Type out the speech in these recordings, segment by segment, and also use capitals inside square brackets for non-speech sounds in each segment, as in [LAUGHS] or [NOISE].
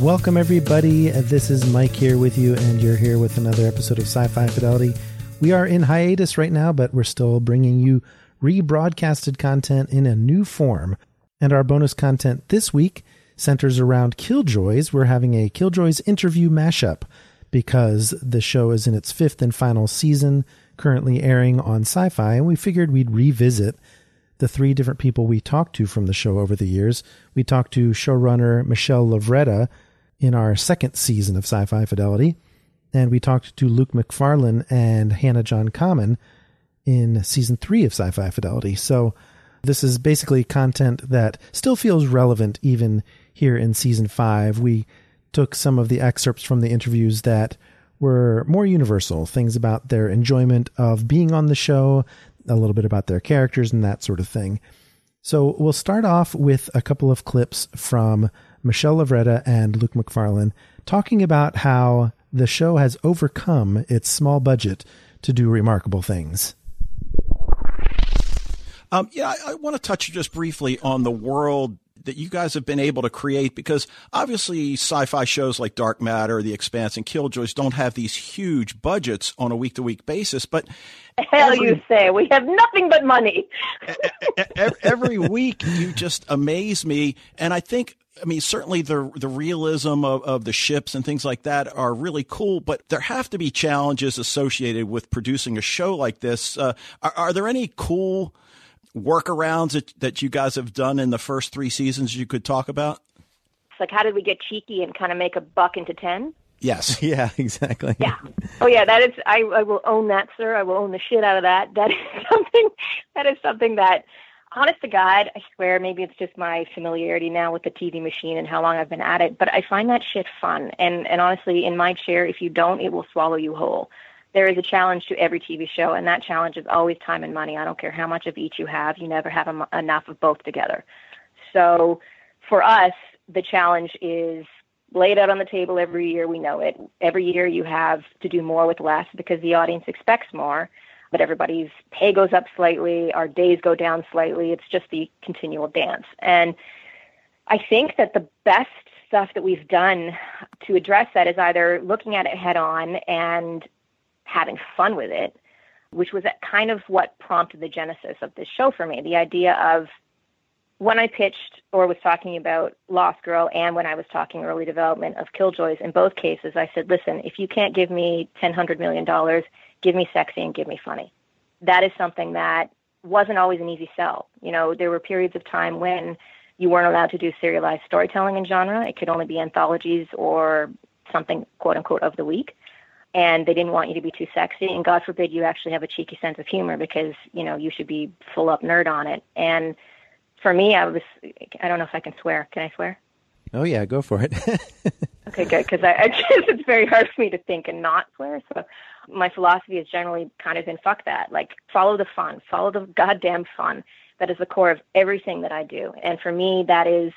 Welcome, everybody. This is Mike here with you, and you're here with another episode of Sci Fi Fidelity. We are in hiatus right now, but we're still bringing you rebroadcasted content in a new form. And our bonus content this week centers around Killjoys. We're having a Killjoys interview mashup because the show is in its fifth and final season, currently airing on Syfy, and we figured we'd revisit the three different people we talked to from the show over the years. We talked to showrunner Michelle Lovretta in our second season of Sci Fi Fidelity, and we talked to Luke Macfarlane and Hannah John Kamen in season three of Sci Fi Fidelity. So this is basically content that still feels relevant even here in season five. We took some of the excerpts from the interviews that were more universal, things about their enjoyment of being on the show, a little bit about their characters, and that sort of thing. So we'll start off with a couple of clips from Michelle Lovretta and Luke Macfarlane talking about how the show has overcome its small budget to do remarkable things. Um, yeah, I, I want to touch just briefly on the world that you guys have been able to create because obviously sci-fi shows like Dark Matter, The Expanse, and Killjoys don't have these huge budgets on a week-to-week basis, but hell every, you say we have nothing but money. [LAUGHS] every week you just amaze me, and I think I mean, certainly the the realism of, of the ships and things like that are really cool, but there have to be challenges associated with producing a show like this. Uh, are, are, there any cool workarounds that, that you guys have done in the first three seasons you could talk about? It's like, how did we get cheeky and kind of make a buck into 10? Yes. [LAUGHS] Yeah, exactly. Yeah. Oh yeah, that is I, I will own that, sir. I will own the shit out of that. [LAUGHS] That is something that is something that honest to God, I swear, maybe it's just my familiarity now with the TV machine and how long I've been at it, but I find that shit fun. And and honestly, in my chair, if you don't, it will swallow you whole. There is a challenge to every TV show, and that challenge is always time and money. I don't care how much of each you have, you never have em- enough of both together. So, for us, the challenge is laid out on the table every year. We know it. Every year, you have to do more with less because the audience expects more but everybody's pay goes up slightly, our days go down slightly. It's just the continual dance. And I think that the best stuff that we've done to address that is either looking at it head on and having fun with it, which was kind of what prompted the genesis of this show for me. The idea of when I pitched or was talking about Lost Girl and when I was talking early development of Killjoys, in both cases, I said, listen, if you can't give me $1,000 million, give me sexy and give me funny. That is something that wasn't always an easy sell. You know, there were periods of time when you weren't allowed to do serialized storytelling in genre. It could only be anthologies or something quote unquote of the week. And they didn't want you to be too sexy. And God forbid you actually have a cheeky sense of humor because, you know, you should be full up nerd on it. And for me, I was, I don't know if I can swear. Can I swear? Oh, yeah, go for it. [LAUGHS] okay, good. Because I, I [LAUGHS] just, it's very hard for me to think and not swear. So my philosophy has generally kind of been fuck that. Like follow the fun, follow the goddamn fun. That is the core of everything that I do. And for me, that is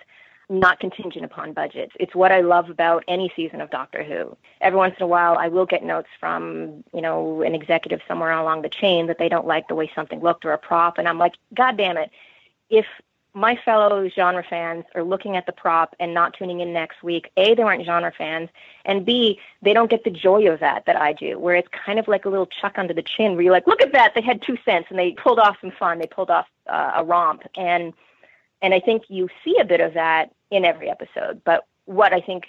not contingent upon budgets. It's what I love about any season of Doctor Who. Every once in a while, I will get notes from, you know, an executive somewhere along the chain that they don't like the way something looked or a prop. And I'm like, God damn it. If my fellow genre fans are looking at the prop and not tuning in next week. A, they aren't genre fans, and B, they don't get the joy of that that I do, where it's kind of like a little chuck under the chin, where you're like, look at that, they had two cents and they pulled off some fun, they pulled off uh, a romp, and and I think you see a bit of that in every episode. But what I think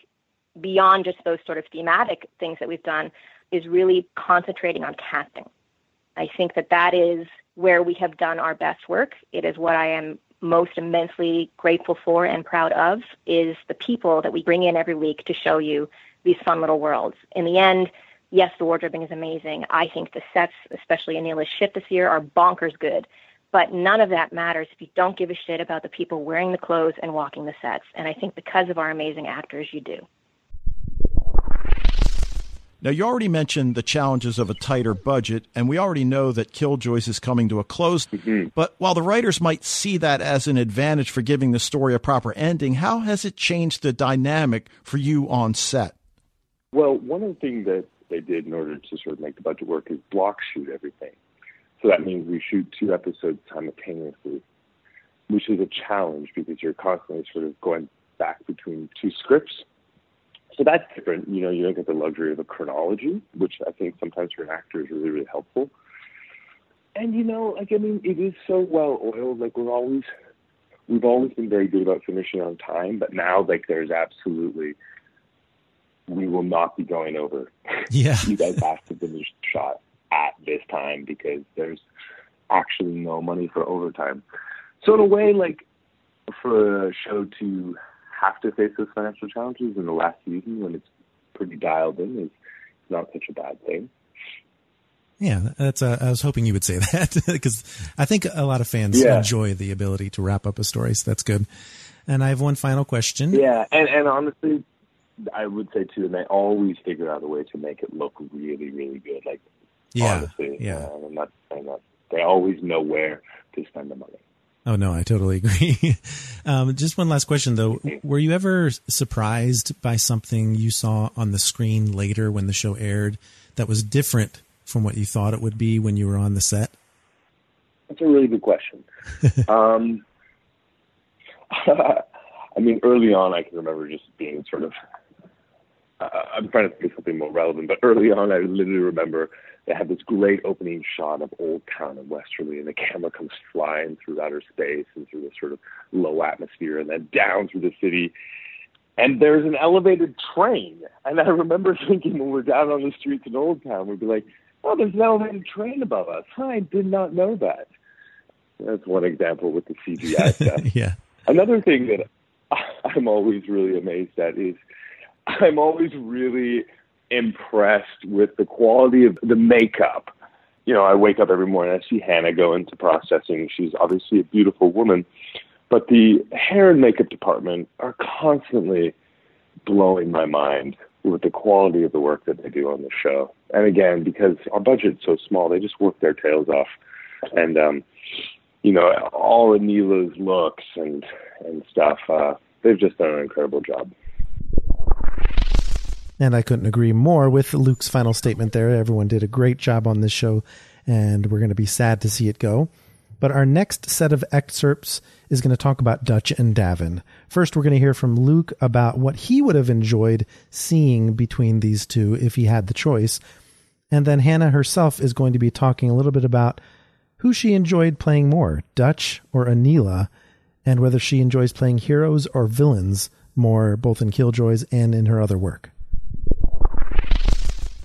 beyond just those sort of thematic things that we've done is really concentrating on casting. I think that that is where we have done our best work. It is what I am most immensely grateful for and proud of is the people that we bring in every week to show you these fun little worlds. In the end, yes, the wardrobing is amazing. I think the sets, especially Aneela's ship this year, are bonkers good. But none of that matters if you don't give a shit about the people wearing the clothes and walking the sets. And I think because of our amazing actors, you do. Now, you already mentioned the challenges of a tighter budget, and we already know that Killjoys is coming to a close. Mm-hmm. But while the writers might see that as an advantage for giving the story a proper ending, how has it changed the dynamic for you on set? Well, one of the things that they did in order to sort of make the budget work is block shoot everything. So that means we shoot two episodes simultaneously, which is a challenge because you're constantly sort of going back between two scripts so that's different. You know, you don't get the luxury of a chronology, which I think sometimes for an actor is really, really helpful. And you know, like I mean, it is so well oiled. Like we're always, we've always been very good about finishing on time, but now like there's absolutely, we will not be going over. Yeah, [LAUGHS] you guys have to finish the shot at this time because there's actually no money for overtime. So in a way, like for a show to have to face those financial challenges in the last season when it's pretty dialed in is not such a bad thing. Yeah, that's. Uh, I was hoping you would say [LAUGHS] that because I think a lot of fans yeah. enjoy the ability to wrap up a story, so that's good. And I have one final question. Yeah, and and honestly, I would say too, and they always figure out a way to make it look really, really good. Like, yeah, honestly, yeah, uh, I'm not saying that they always know where to spend the money. Oh no, I totally [LAUGHS] agree. um, just one last question though: Were you ever surprised by something you saw on the screen later when the show aired that was different from what you thought it would be when you were on the set? That's a really good question. [LAUGHS] um, [LAUGHS] I mean, early on, I can remember just being sort of. Uh, I'm trying to think of something more relevant, but early on, I literally remember they had this great opening shot of Old Town in Westerly, and the camera comes flying through outer space and through this sort of low atmosphere, and then down through the city. And there's an elevated train. And I remember [LAUGHS] thinking when we're down on the streets in Old Town, we'd be like, oh, there's an elevated train above us. I did not know that. That's one example with the CGI [LAUGHS] stuff. yeah. Another thing that [LAUGHS] I'm always really amazed at is I'm always really impressed with the quality of the makeup. You know, I wake up every morning, I see Hannah go into processing. She's obviously a beautiful woman, but the hair and makeup department are constantly blowing my mind with the quality of the work that they do on the show. And again, because our budget's so small, they just work their tails off. And um, you know, all Aneela's looks and and stuff, uh, they've just done an incredible job. And I couldn't agree more with Luke's final statement there. Everyone did a great job on this show, and we're going to be sad to see it go. But our next set of excerpts is going to talk about Dutch and D'avin. First, we're going to hear from Luke about what he would have enjoyed seeing between these two if he had the choice. And then Hannah herself is going to be talking a little bit about who she enjoyed playing more, Dutch or Aneela, and whether she enjoys playing heroes or villains more, both in Killjoys and in her other work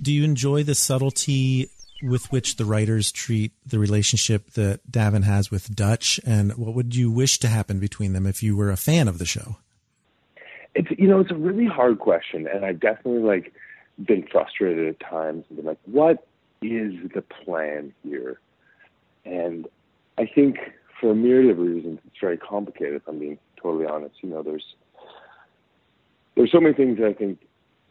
do you enjoy the subtlety with which the writers treat the relationship that D'avin has with Dutch, and what would you wish to happen between them if you were a fan of the show? It's you know it's a really hard question, and I've definitely like been frustrated at times and been like, what is the plan here? And I think for a myriad of reasons, it's very complicated. If I'm being totally honest, you know, there's there's so many things that I think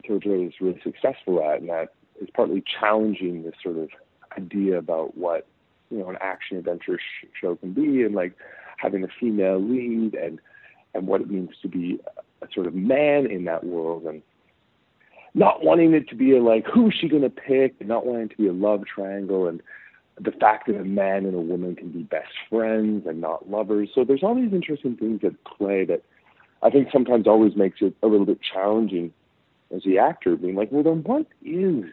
Killjoy is really successful at, and that is partly challenging this sort of idea about what you know an action adventure sh- show can be, and like having a female lead, and and what it means to be a, sort of man in that world, and not wanting it to be a like who's she going to pick, and not wanting it to be a love triangle, and the fact that a man and a woman can be best friends and not lovers. So there's all these interesting things at play that I think sometimes always makes it a little bit challenging as the actor, being like, well, then what is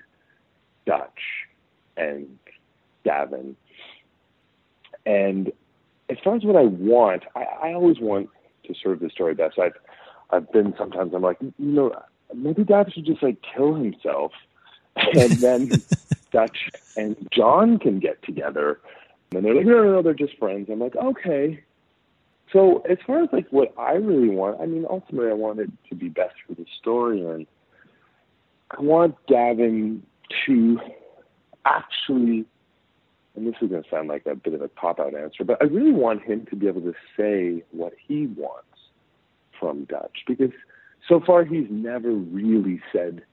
Dutch and D'avin. And as far as what I want, I, I always want to serve the story best. I've I've been sometimes I'm like, you know, maybe Dutch should just like kill himself, and then [LAUGHS] Dutch and John can get together. And they're like, no, no, no, they're just friends. I'm like, okay, So as far as like what I really want, I mean, ultimately I want it to be best for the story, and I want D'avin to actually, and this is going to sound like a bit of a pop out answer, but I really want him to be able to say what he wants from Dutch because so far he's never really said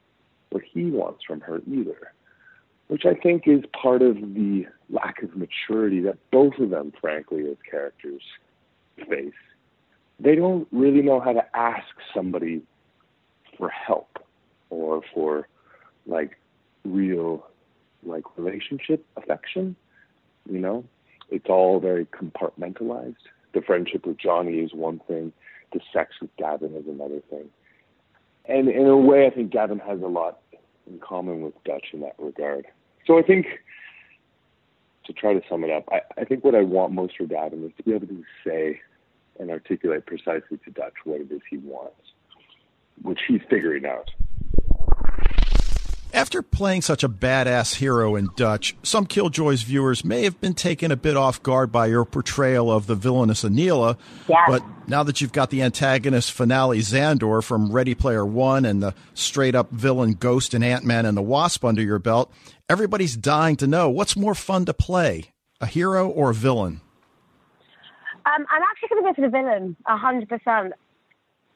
what he wants from her either, which I think is part of the lack of maturity that both of them, frankly, as characters face. They don't really know how to ask somebody for help or for like real like relationship affection. You know, it's all very compartmentalized. The friendship with Johnny is one thing. The sex with D'avin is another thing. And in a way, I think D'avin has a lot in common with Dutch in that regard. So I think, to try to sum it up, I, I think what I want most for D'avin is to be able to say and articulate precisely to Dutch what it is he wants, which he's figuring out. After playing such a badass hero in Dutch, some Killjoys viewers may have been taken a bit off guard by your portrayal of the villainous Aneela. Yeah. But now that you've got the antagonist F'Nale Zandor from Ready Player One and the straight up villain Ghost and Ant Man and the Wasp under your belt, everybody's dying to know what's more fun to play, a hero or a villain? Um, I'm actually going to go for the villain, hundred percent.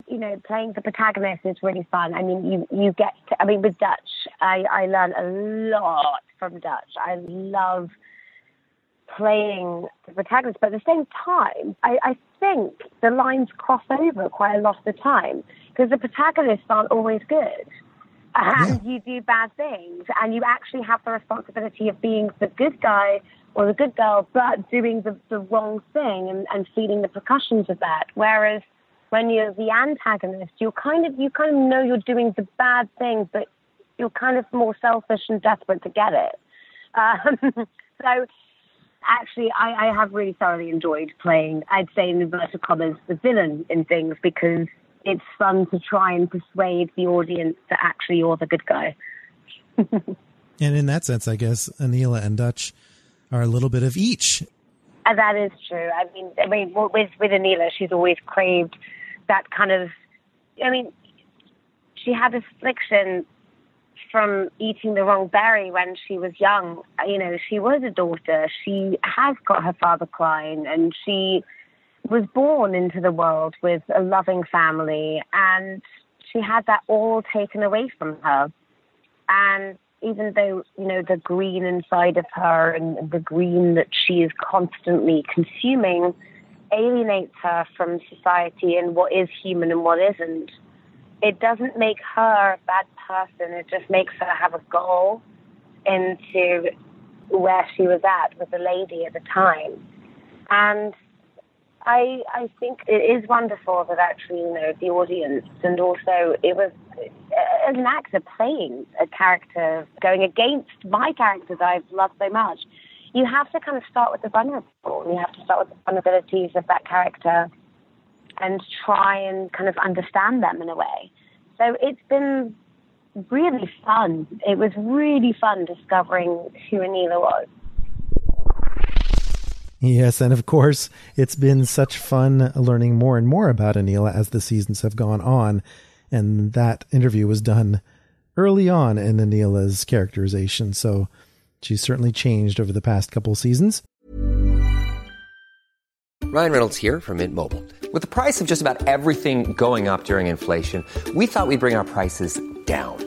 You know, playing the protagonist is really fun. I mean, you you get. To, I mean, with Dutch, I I learned a lot from Dutch. I love playing the protagonist, but at the same time, I, I think the lines cross over quite a lot of the time because the protagonists aren't always good. And you do bad things, and you actually have the responsibility of being the good guy or the good girl, but doing the, the wrong thing and, and feeling the repercussions of that. Whereas when you're the antagonist, you're kind of you kind of know you're doing the bad thing, but you're kind of more selfish and desperate to get it. Um, [LAUGHS] so actually, I, I have really thoroughly enjoyed playing. I'd say in inverted commas the villain in things because it's fun to try and persuade the audience that actually you're the good guy. [LAUGHS] And in that sense, I guess Aneela and Dutch are a little bit of each. And that is true. I mean, I mean, with with Aneela, she's always craved that kind of. I mean, she had affliction from eating the wrong berry when she was young. You know, she was a daughter. She has got her father Khlyen, and she was born into the world with a loving family, and she had that all taken away from her. And even though you know the green inside of her and the green that she is constantly consuming alienates her from society and what is human and what isn't. It doesn't make her a bad person. It just makes her have a goal into where she was at with the lady at the time. And I I think it is wonderful that actually you know the audience and also it was as an actor playing a character going against my character that I've loved so much. You have to kind of start with the vulnerable. You have to start with the vulnerabilities of that character and try and kind of understand them in a way. So it's been really fun. It was really fun discovering who Aneela was. Yes, and of course, it's been such fun learning more and more about Aneela as the seasons have gone on. And that interview was done early on in Aneela's characterization, so she's certainly changed over the past couple seasons. Ryan Reynolds here from Mint Mobile. With the price of just about everything going up during inflation, we thought we'd bring our prices down.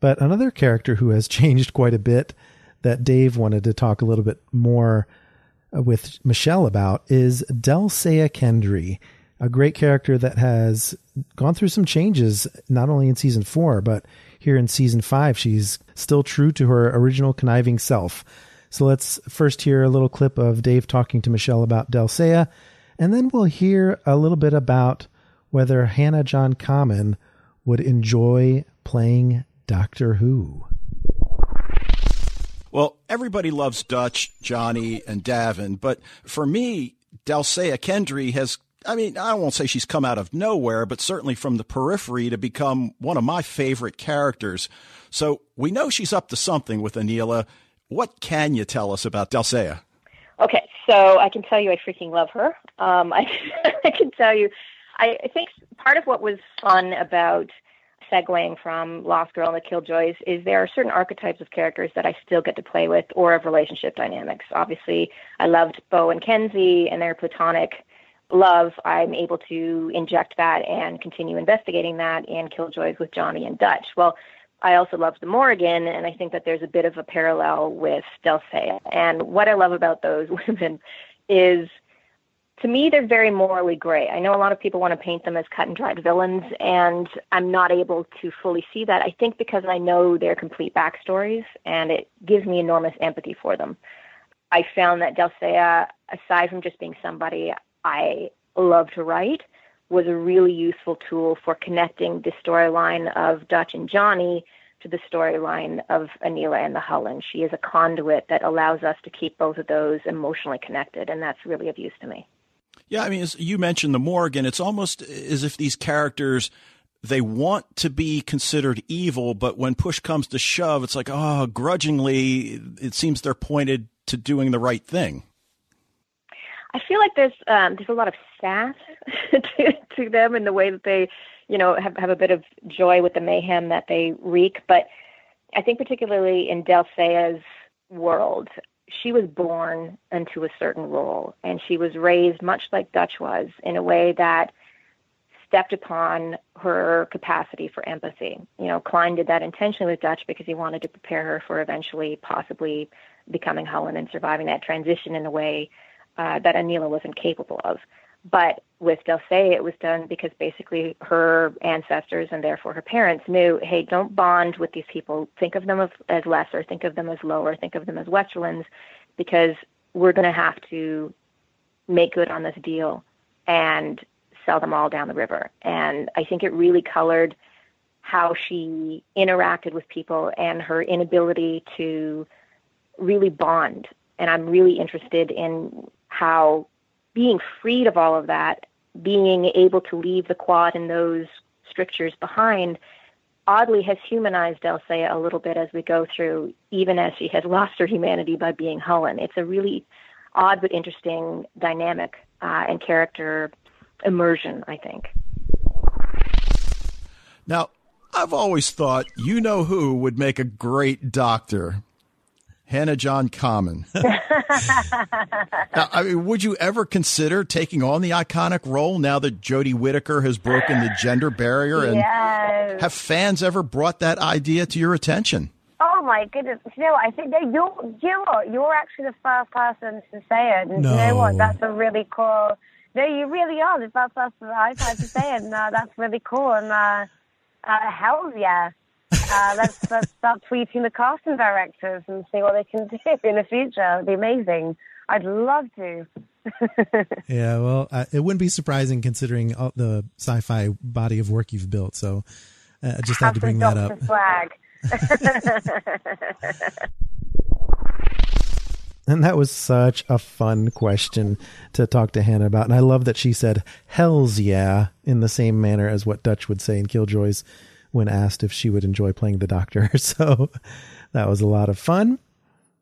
But another character who has [LAUGHS] changed quite a bit that Dave wanted to talk a little bit more uh, with Michelle about is Delle-Seyah Kendry, a great character that has gone through some changes, not only in season four, but here in season five. She's still true to her original conniving self. So let's first hear a little clip of Dave talking to Michelle about Delle-Seyah, and then we'll hear a little bit about whether Hannah John Kamen would enjoy playing Doctor Who. Well, everybody loves Dutch, Johnny, and D'avin, but for me, Delle-Seyah Kendry has I mean, I won't say she's come out of nowhere, but certainly from the periphery to become one of my favorite characters. So we know she's up to something with Aneela. What can you tell us about Delle-Seyah? Okay, so I can tell you I freaking love her. Um, I, [LAUGHS] I can tell you, I, I think part of what was fun about segueing from Lost Girl and the Killjoys is there are certain archetypes of characters that I still get to play with or of relationship dynamics. Obviously, I loved Bo and Kenzi and their platonic love. I'm able to inject that and continue investigating that in Killjoys with Johnny and Dutch. Well, I also love the Morrigan, and I think that there's a bit of a parallel with Delle-Seyah. And what I love about those [LAUGHS] women is to me, they're very morally gray. I know a lot of people want to paint them as cut and dried villains, and I'm not able to fully see that. I think because I know their complete backstories, and it gives me enormous empathy for them. I found that Delle-Seyah, aside from just being somebody I love to write, was a really useful tool for connecting the storyline of Dutch and Johnny to the storyline of Aneela and the Hullen. She is a conduit that allows us to keep both of those emotionally connected, and that's really of use to me. Yeah, I mean, you mentioned the Morrigan. It's almost as if these characters they want to be considered evil, but when push comes to shove, it's like, oh, grudgingly, it seems they're pointed to doing the right thing. I feel like there's um, there's a lot of sass [LAUGHS] to, to them in the way that they, you know, have have a bit of joy with the mayhem that they wreak. But I think particularly in Delle-Seyah's world, she was born into a certain role and she was raised much like Dutch was in a way that stepped upon her capacity for empathy. You know, Khlyen did that intentionally with Dutch because he wanted to prepare her for eventually possibly becoming Hullen and surviving that transition in a way uh, that Aneela wasn't capable of. But with Delle-Seyah, it was done because basically her ancestors and therefore her parents knew, hey, don't bond with these people. Think of them as lesser. Think of them as lower. Think of them as Westerlands, because we're going to have to make good on this deal and sell them all down the river. And I think it really colored how she interacted with people and her inability to really bond. And I'm really interested in how being freed of all of that, being able to leave the quad and those strictures behind, oddly has humanized Delle-Seyah a little bit as we go through, even as she has [LAUGHS] lost her humanity by being Hullen. It's a really odd but interesting dynamic uh, and character immersion, I think. Now, I've always thought you know who would make a great doctor. Hannah John Kamen. [LAUGHS] now, I mean, would you ever consider taking on the iconic role now that Jodie Whittaker has broken the gender barrier? And yes. have fans ever brought that idea to your attention? Oh my goodness! You know, I think that you're, you know what? You're actually the first person to say it. And no. you know what? That's a really cool. No, you really are the first person I've had to say it, and uh, that's really cool. And uh, uh, hell yeah! Uh, let's, let's start tweeting the casting directors and see what they can do [LAUGHS] in the future. It'd be amazing. I'd love to. [LAUGHS] yeah, well, uh, it wouldn't be surprising considering all the sci-fi body of work you've built. So uh, I just had to bring that up. [LAUGHS] Flag. and that was such a fun question to talk to Hannah about. And I love that she said, Hells yeah, in the same manner as what Dutch would say in Killjoys when asked if she would enjoy playing the doctor. [LAUGHS] So that was a lot of fun.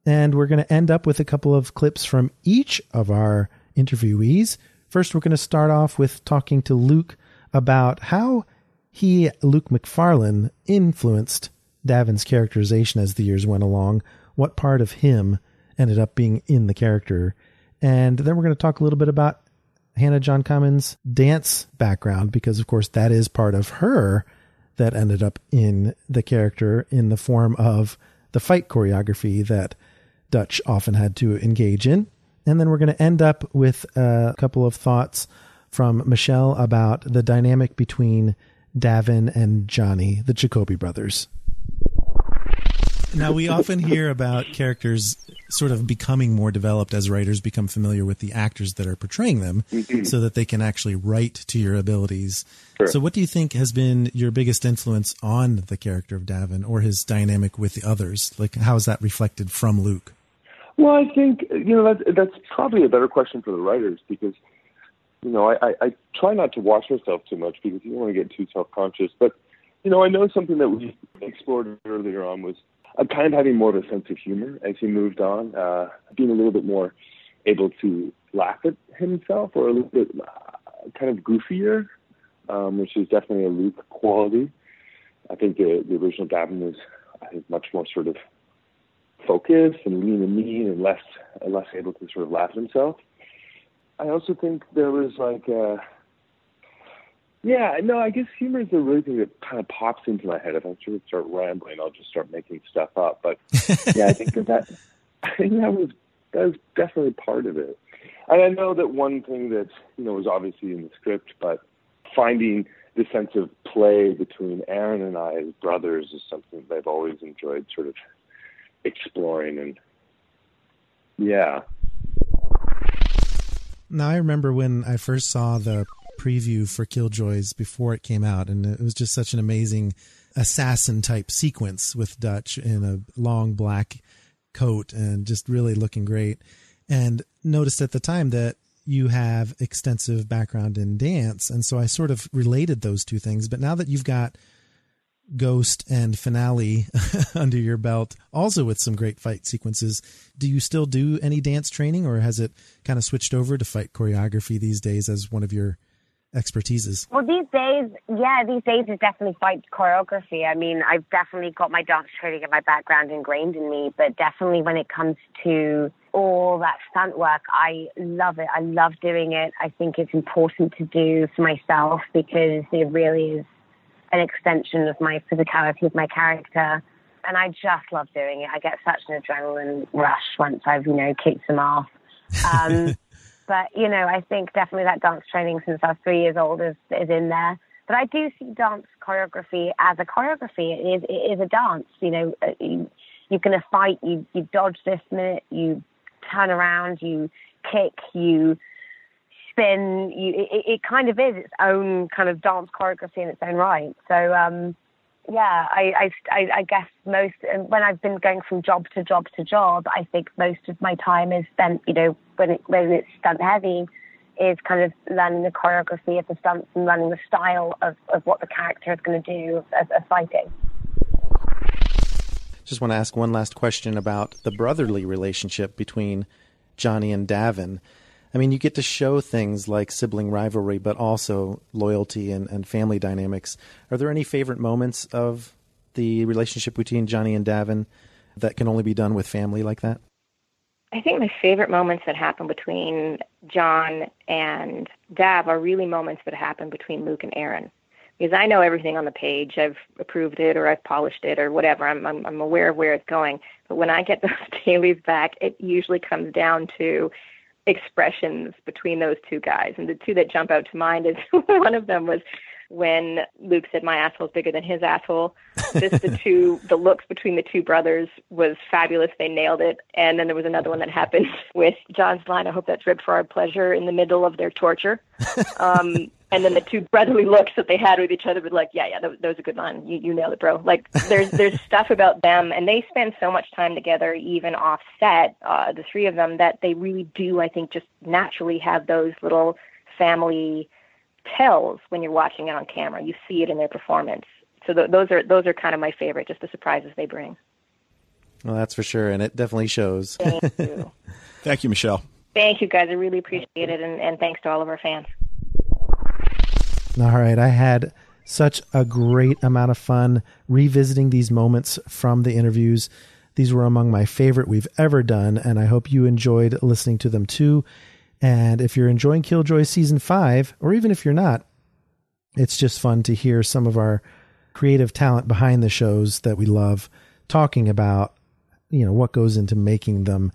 And we're going to end up with a couple of clips from each of our interviewees. First, we're going to start off with talking to Luke about how he, Luke Macfarlane, influenced D'avin's characterization as the years went along, what part of him ended up being in the character. And then we're going to talk a little bit about Hannah John Kamen's dance background, because, of course, that is part of her that ended up in the character in the form of the fight choreography that Dutch often had to engage in. And then we're going to end up with a couple of thoughts from Michelle about the dynamic between D'avin and Johnny, the Jaqobis brothers. Now, we often hear about characters sort of becoming more developed as writers become familiar with the actors that are portraying them Mhm. so that they can actually write to your abilities. Sure. So, what do you think has been your biggest influence on the character of D'avin or his dynamic with the others? Like, how is that reflected from Luke? Well, I think you know that that's probably a better question for the writers because you know I, I, I try not to watch myself too much because you don't want to get too self conscious. But you know I know something that we explored earlier on was uh, kind of having more of a sense of humor as he moved on, uh, being a little bit more able to laugh at himself or a little bit uh, kind of goofier, um, which is definitely a Luke quality. I think the the original D'avin was I think much more sort of focused and lean and mean and less less able to sort of laugh at himself. I also think there was like uh yeah, no, I guess humor is the really thing that kind of pops into my head. If I sort of start rambling, I'll just start making stuff up. But yeah, I think that, that [LAUGHS] I think that was that was definitely part of it. And I know that one thing that you know was obviously in the script, but finding the sense of play between Aaron and I as brothers is something that I've always enjoyed, sort of exploring and yeah. Now, I remember when I first saw the preview for Killjoys before it came out, and it was just such an amazing assassin type sequence with Dutch in a long black coat and just really looking great. And noticed at the time that you have extensive background in dance. And so I sort of related those two things. But now that you've got Ghost and F'Nale [LAUGHS] under your belt, also with some great fight sequences. Do you still do any dance training, or has it kind of switched over to fight choreography these days as one of your expertises? Well, these days, yeah, these days is definitely fight choreography. I mean, I've definitely got my dance training and my background ingrained in me, but definitely when it comes to all that stunt work, I love it. I love doing it. I think it's important to do for myself because it really is an extension of my physicality of my character. And I just love doing it. I get such an adrenaline rush once I've, you know, kicked them off. Um, [LAUGHS] but, you know, I think definitely that dance training since I was three years old is, is in there. But I do see dance choreography as a choreography. It is, it is a dance. You know, uh, you, you're going to fight, you, you dodge this minute, you turn around, you kick, you spin. You, it, it kind of is its own kind of dance choreography in its own right. So, um, yeah, I, I, I, I guess most when I've been going from job to job to job, I think most of my time is spent, you know, when it when it's stunt heavy, is kind of learning the choreography of the stunts and learning the style of, of what the character is going to do of as fighting. Just want to ask one last question about the brotherly relationship between Johnny and D'avin. I mean, you get to show things like sibling rivalry, but also loyalty and, and family dynamics. Are there any favorite moments of the relationship between Johnny and D'avin that can only be done with family like that? I think my favorite moments that happen between John and Dav are really moments that happen between Luke and Aaron. Because I know everything on the page. I've approved it or I've polished it or whatever. I'm, I'm, I'm aware of where it's going. But when I get [LAUGHS] those dailies back, it usually comes down to expressions between those two guys. And the two that jump out to mind is [LAUGHS] one of them was when Luke said, My asshole's bigger than his asshole. Just the two, the looks between the two brothers was fabulous. They nailed it. And then there was another one that happened [LAUGHS] with John's line, I hope that's ribbed for our pleasure in the middle of their torture. [LAUGHS] Um, and then the two brotherly looks that they had with each other were like, yeah, yeah, that, that was a good line. You, you nailed it, bro. Like there's, there's [LAUGHS] stuff about them and they spend so much time together, even off set, uh, the three of them that they really do, I think, just naturally have those little family tells when you're watching it on camera. You see it in their performance. So th- those are those are kind of my favorite, just the surprises they bring. Well, that's for sure, and it definitely shows. Thank you. [LAUGHS] Thank you, Michelle. Thank you, guys. I really appreciate it, and, and thanks to all of our fans. All right, I had such a great amount of fun revisiting these moments from the interviews. These were among my favorite we've ever done, and I hope you enjoyed listening to them too. And if you're enjoying Killjoy season five, or even if you're not, it's just fun to hear some of our creative talent behind the shows that we love talking about, you know, what goes into making them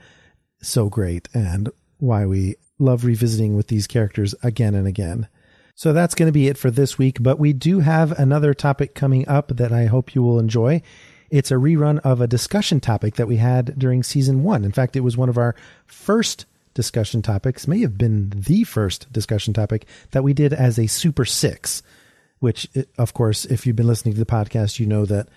so great and why we love revisiting with these characters again and again. So that's going to be it for this week, but we do have another topic coming up that I hope you will enjoy. It's a rerun of a discussion topic that we had during season one. In fact, it was one of our first discussion topics, may have been the first discussion topic that we did as a Super Six, which, of course, if you've been listening to the podcast, you know that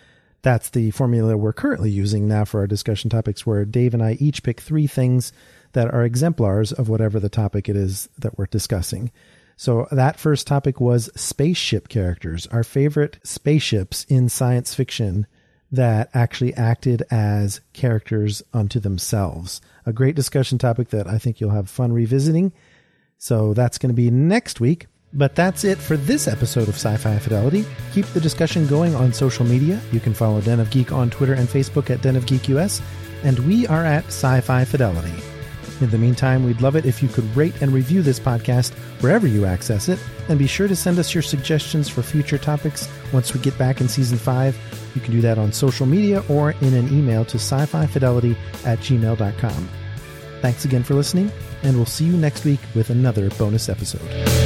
that's the formula we're currently using now for our discussion topics, where Dave and I each pick three things that are exemplars of whatever the topic it is that we're discussing. So that first topic was spaceship characters, our favorite spaceships in science fiction that actually acted as characters unto themselves. A great discussion topic that I think you'll have fun revisiting. So that's going to be next week. But that's it for this episode of Sci Fi Fidelity. Keep the discussion going on social media. You can follow Den of Geek on Twitter and Facebook at Den of Geek US, and we are at Sci Fi Fidelity. In the meantime, we'd love it if you could rate and review this podcast wherever you access it, and be sure to send us your suggestions for future topics once we get back in season 5. You can do that on social media or in an email to sci fi fidelity at gmail.com. Thanks again for listening, and we'll see you next week with another bonus episode.